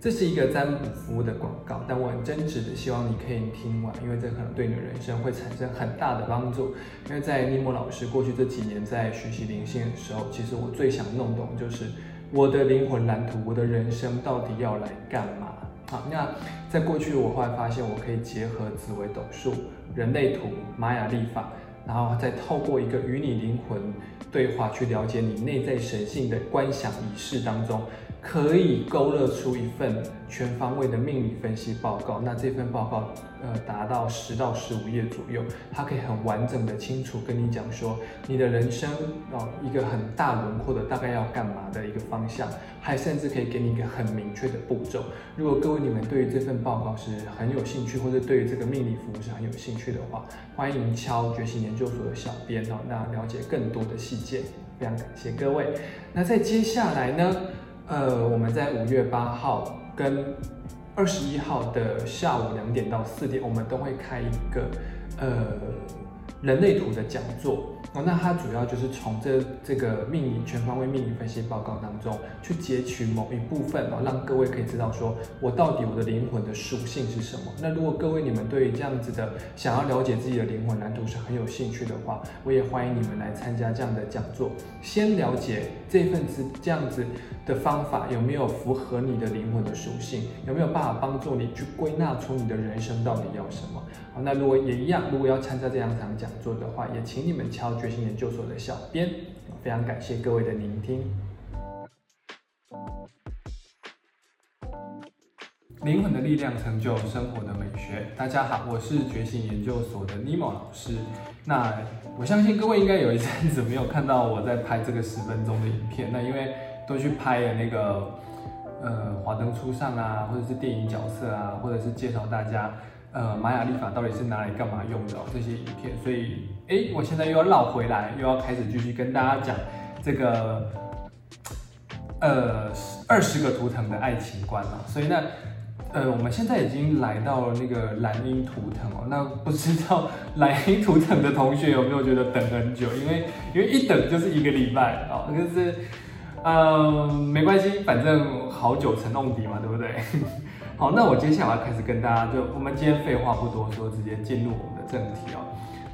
这是一个占卜服务的广告，但我很真挚的希望你可以听完，因为这可能对你的人生会产生很大的帮助。因为在尼莫老师过去这几年在学习灵性的时候，其实我最想弄懂就是我的灵魂蓝图，我的人生到底要来干嘛？好，那在过去我后来发现，我可以结合紫微斗数、人类图、玛雅历法，然后再透过一个与你灵魂对话，去了解你内在神性的观想仪式当中。可以勾勒出一份全方位的命理分析报告。那这份报告，呃，达到十到十五页左右，它可以很完整的、清楚跟你讲说，你的人生哦，一个很大轮廓的大概要干嘛的一个方向，还甚至可以给你一个很明确的步骤。如果各位你们对于这份报告是很有兴趣，或者对于这个命理服务是很有兴趣的话，欢迎敲觉醒研究所的小编哦，那了解更多的细节。非常感谢各位。那在接下来呢？呃，我们在五月八号跟二十一号的下午两点到四点，我们都会开一个呃人类图的讲座。哦，那它主要就是从这这个命理全方位命理分析报告当中去截取某一部分哦，让各位可以知道说我到底我的灵魂的属性是什么。那如果各位你们对于这样子的想要了解自己的灵魂蓝图是很有兴趣的话，我也欢迎你们来参加这样的讲座，先了解这份子这样子的方法有没有符合你的灵魂的属性，有没有办法帮助你去归纳出你的人生到底要什么。好，那如果也一样，如果要参加这样场讲座的话，也请你们敲。觉醒研究所的小编，非常感谢各位的聆听。灵魂的力量成就生活的美学。大家好，我是觉醒研究所的尼莫老师。那我相信各位应该有一阵子没有看到我在拍这个十分钟的影片，那因为都去拍了那个呃华灯初上啊，或者是电影角色啊，或者是介绍大家。呃，玛雅历法到底是拿来干嘛用的？这些影片，所以，哎，我现在又要绕回来，又要开始继续跟大家讲这个，呃，二十个图腾的爱情观了。所以呢，呃，我们现在已经来到了那个蓝鹰图腾哦。那不知道蓝鹰图腾的同学有没有觉得等很久？因为，因为一等就是一个礼拜啊。可是，嗯，没关系，反正好久成弄底嘛，对不对？好，那我接下来开始跟大家，就我们今天废话不多说，直接进入我们的正题哦。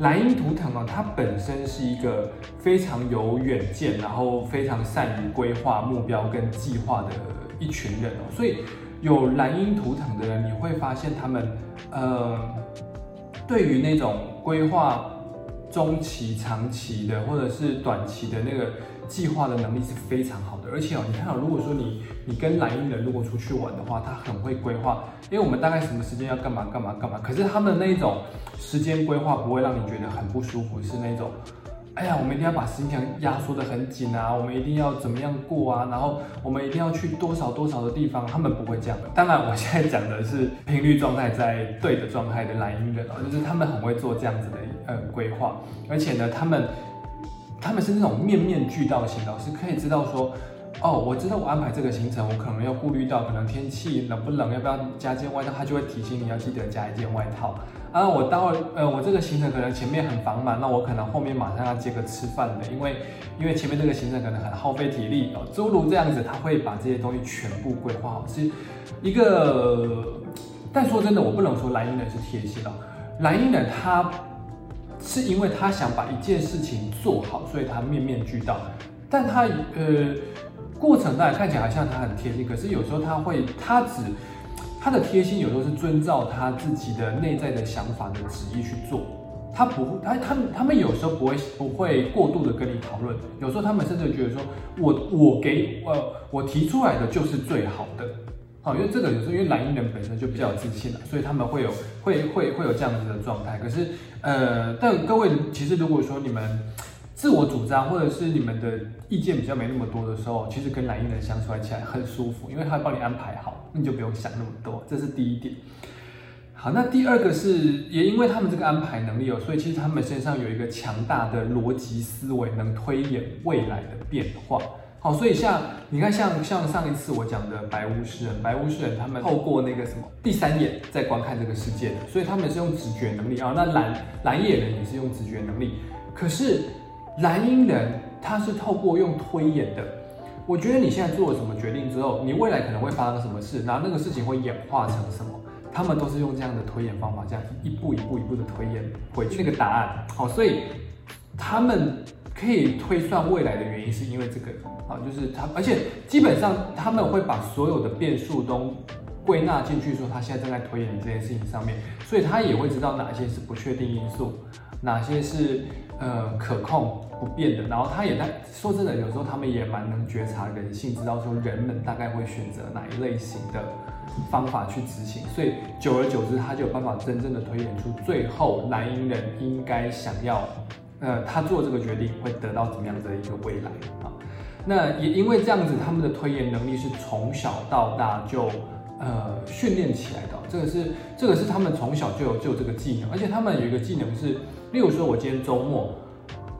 蓝鹰图腾哦，它本身是一个非常有远见，然后非常善于规划目标跟计划的一群人哦。所以有蓝鹰图腾的人，你会发现他们呃，对于那种规划中期、长期的或者是短期的那个。计划的能力是非常好的，而且哦，你看哦，如果说你你跟蓝鹰人如果出去玩的话，他很会规划，因为我们大概什么时间要干嘛干嘛干嘛，可是他们那种时间规划不会让你觉得很不舒服，是那种，哎呀，我们一定要把时间压缩的很紧啊，我们一定要怎么样过啊，然后我们一定要去多少多少的地方，他们不会这样的。当然，我现在讲的是频率状态在对的状态的蓝鹰人哦，就是他们很会做这样子的呃规划，而且呢，他们。他们是那种面面俱到型，老师可以知道说，哦，我知道我安排这个行程，我可能要顾虑到可能天气冷不冷，要不要加件外套，他就会提醒你要记得加一件外套。啊，我到呃，我这个行程可能前面很繁忙，那我可能后面马上要接个吃饭的，因为因为前面这个行程可能很耗费体力哦，诸如这样子，他会把这些东西全部规划好，是一个。但说真的，我不能说蓝鹰人是贴心的，蓝鹰人他。是因为他想把一件事情做好，所以他面面俱到。但他呃，过程当然看起来好像他很贴心，可是有时候他会，他只他的贴心有时候是遵照他自己的内在的想法的旨意去做。他不，他他他们有时候不会不会过度的跟你讨论，有时候他们甚至觉得说，我我给呃我提出来的就是最好的。好，因为这个有时候因为蓝衣人本身就比较有自信了，所以他们会有会会会有这样子的状态。可是，呃，但各位其实如果说你们自我主张或者是你们的意见比较没那么多的时候，其实跟蓝衣人相处起来很舒服，因为他帮你安排好，那你就不用想那么多。这是第一点。好，那第二个是也因为他们这个安排能力哦，所以其实他们身上有一个强大的逻辑思维，能推演未来的变化。好，所以像你看，像像上一次我讲的白巫师人，白巫师人他们透过那个什么第三眼在观看这个世界的，所以他们是用直觉能力啊。那蓝蓝眼人也是用直觉能力，可是蓝鹰人他是透过用推演的，我觉得你现在做了什么决定之后，你未来可能会发生什么事，然后那个事情会演化成什么，他们都是用这样的推演方法，这样一步一步一步的推演回去那个答案。好，所以他们可以推算未来的原因是因为这个啊，就是他，而且基本上他们会把所有的变数都归纳进去，说他现在正在推演这件事情上面，所以他也会知道哪些是不确定因素，哪些是呃可控不变的。然后他也在说真的，有时候他们也蛮能觉察人性，知道说人们大概会选择哪一类型的方法去执行。所以久而久之，他就有办法真正的推演出最后蓝鹰人应该想要，呃，他做这个决定会得到怎么样的一个未来啊。那也因为这样子，他们的推演能力是从小到大就。呃，训练起来的，这个是这个是他们从小就有就有这个技能，而且他们有一个技能是，例如说，我今天周末，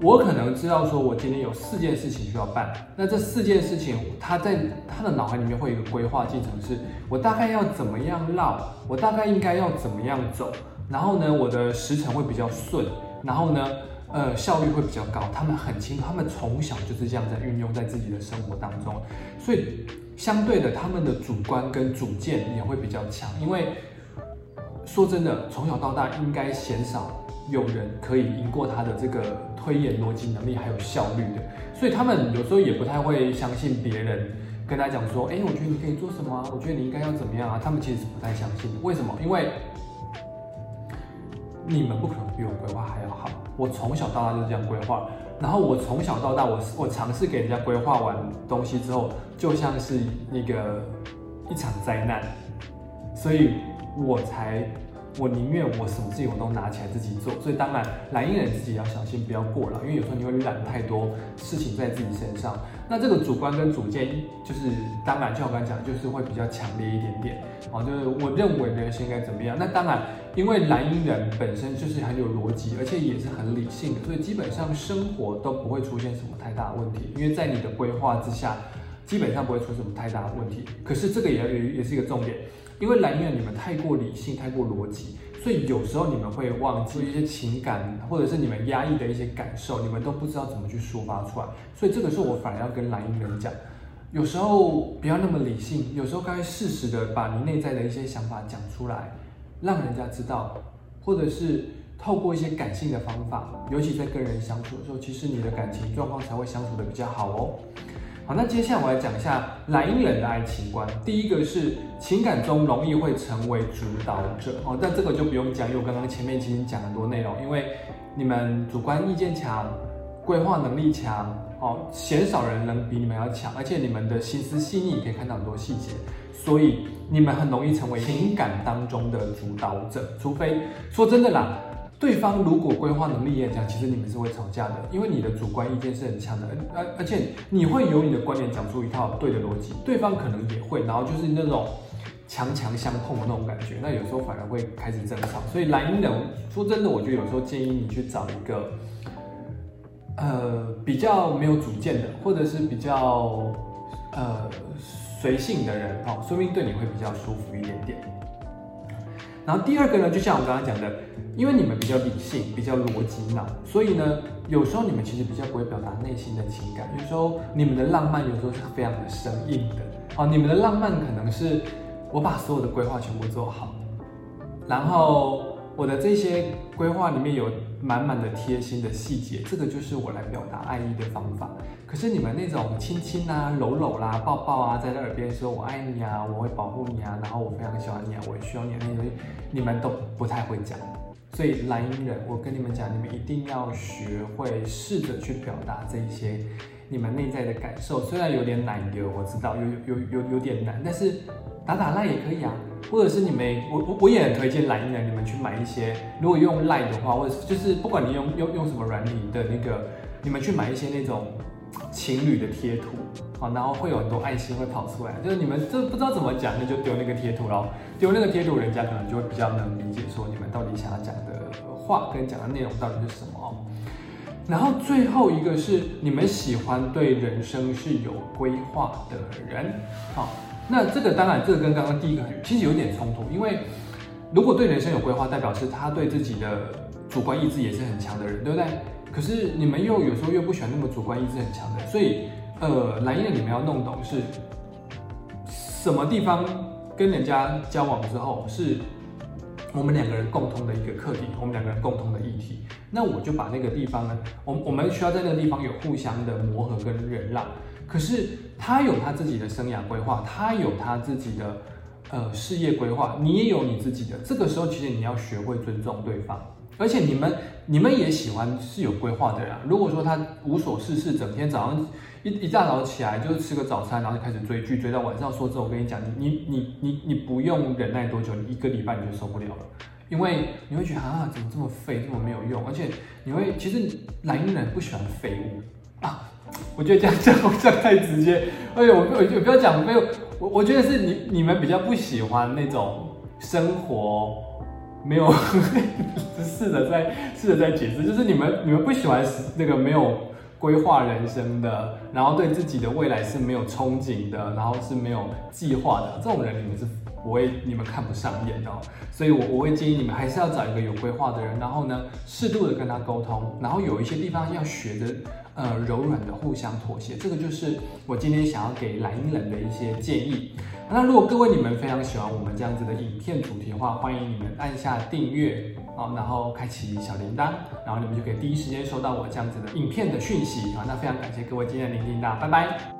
我可能知道说我今天有四件事情需要办，那这四件事情，他在他的脑海里面会有一个规划进程，是我大概要怎么样绕，我大概应该要怎么样走，然后呢，我的时程会比较顺，然后呢，呃，效率会比较高。他们很清楚，他们从小就是这样在运用在自己的生活当中，所以。相对的，他们的主观跟主见也会比较强，因为说真的，从小到大应该鲜少有人可以赢过他的这个推演逻辑能力还有效率的，所以他们有时候也不太会相信别人跟他讲说，哎，我觉得你可以做什么啊？我觉得你应该要怎么样啊？他们其实是不太相信的。为什么？因为你们不可能比我规划还要好，我从小到大就是这样规划。然后我从小到大，我我尝试给人家规划完东西之后，就像是那个一场灾难，所以我才我宁愿我什么事情我都拿起来自己做。所以当然蓝鹰人自己要小心，不要过了，因为有时候你会揽太多事情在自己身上。那这个主观跟主见，就是当然就我刚讲，就是会比较强烈一点点。哦，就是我认为人生应该怎么样。那当然。因为蓝鹰人本身就是很有逻辑，而且也是很理性的，所以基本上生活都不会出现什么太大的问题。因为在你的规划之下，基本上不会出什么太大的问题。可是这个也也也是一个重点，因为蓝鹰人你们太过理性、太过逻辑，所以有时候你们会忘记一些情感，或者是你们压抑的一些感受，你们都不知道怎么去抒发出来。所以这个时候我反而要跟蓝鹰人讲，有时候不要那么理性，有时候该适时的把你内在的一些想法讲出来。让人家知道，或者是透过一些感性的方法，尤其在跟人相处的时候，其实你的感情状况才会相处的比较好哦。好，那接下来我来讲一下蓝鹰人的爱情观。第一个是情感中容易会成为主导者哦，但这个就不用讲，因为我刚刚前面已经讲很多内容，因为你们主观意见强，规划能力强哦，鲜少人能比你们要强，而且你们的心思细腻，可以看到很多细节。所以你们很容易成为情感当中的主导者，除非说真的啦，对方如果规划能力也强，其实你们是会吵架的，因为你的主观意见是很强的，而而且你会有你的观点讲出一套对的逻辑，对方可能也会，然后就是那种强强相碰的那种感觉，那有时候反而会开始争吵。所以蓝鹰人说真的，我觉得有时候建议你去找一个呃比较没有主见的，或者是比较呃。随性的人哦，说明对你会比较舒服一点点。然后第二个呢，就像我刚刚讲的，因为你们比较理性、比较逻辑脑，所以呢，有时候你们其实比较不会表达内心的情感。有时候你们的浪漫有时候是非常的生硬的哦，你们的浪漫可能是我把所有的规划全部做好，然后。我的这些规划里面有满满的贴心的细节，这个就是我来表达爱意的方法。可是你们那种亲亲啊、搂搂啦、抱抱啊，在他耳边说我爱你啊，我会保护你啊，然后我非常喜欢你啊，我也需要你啊那些，你们都不太会讲。所以蓝音人，我跟你们讲，你们一定要学会试着去表达这些你们内在的感受。虽然有点难油，我知道有有有有点难，但是打打赖也可以啊。或者是你们，我我我也很推荐蓝鹰人，你们去买一些，如果用赖的话，或者就是不管你用用用什么软体的那个，你们去买一些那种情侣的贴图，好，然后会有很多爱心会跑出来，就是你们这不知道怎么讲，那就丢那个贴图然后丢那个贴图，人家可能就会比较能理解说你们到底想要讲的话跟讲的内容到底是什么哦。然后最后一个是你们喜欢对人生是有规划的人，好。那这个当然，这个跟刚刚第一个其实有点冲突，因为如果对人生有规划，代表是他对自己的主观意志也是很强的人，对不对？可是你们又有时候又不喜欢那么主观意志很强的，所以呃，蓝燕你们要弄懂是什么地方跟人家交往之后是。我们两个人共同的一个课题，我们两个人共同的议题，那我就把那个地方呢，我我们需要在那个地方有互相的磨合跟忍让。可是他有他自己的生涯规划，他有他自己的呃事业规划，你也有你自己的。这个时候其实你要学会尊重对方，而且你们你们也喜欢是有规划的人。如果说他无所事事，整天早上。一一大早起来就是吃个早餐，然后就开始追剧，追到晚上。说这，我跟你讲，你你你你你不用忍耐多久，你一个礼拜你就受不了了，因为你会觉得啊，怎么这么废，这么没有用，而且你会其实男人不喜欢废物。我觉得这样这样这样太直接。哎呦，我我不要讲没有，我我觉得是你你们比较不喜欢那种生活没有 试着在试着在解释，就是你们你们不喜欢那个没有。规划人生的，然后对自己的未来是没有憧憬的，然后是没有计划的，这种人你们是不会，你们看不上眼的。哦所以，我我会建议你们还是要找一个有规划的人，然后呢，适度的跟他沟通，然后有一些地方要学着。呃，柔软的互相妥协，这个就是我今天想要给蓝鹰人的一些建议。那如果各位你们非常喜欢我们这样子的影片主题的话，欢迎你们按下订阅好，然后开启小铃铛，然后你们就可以第一时间收到我这样子的影片的讯息啊。那非常感谢各位今天的聆听，大家拜拜。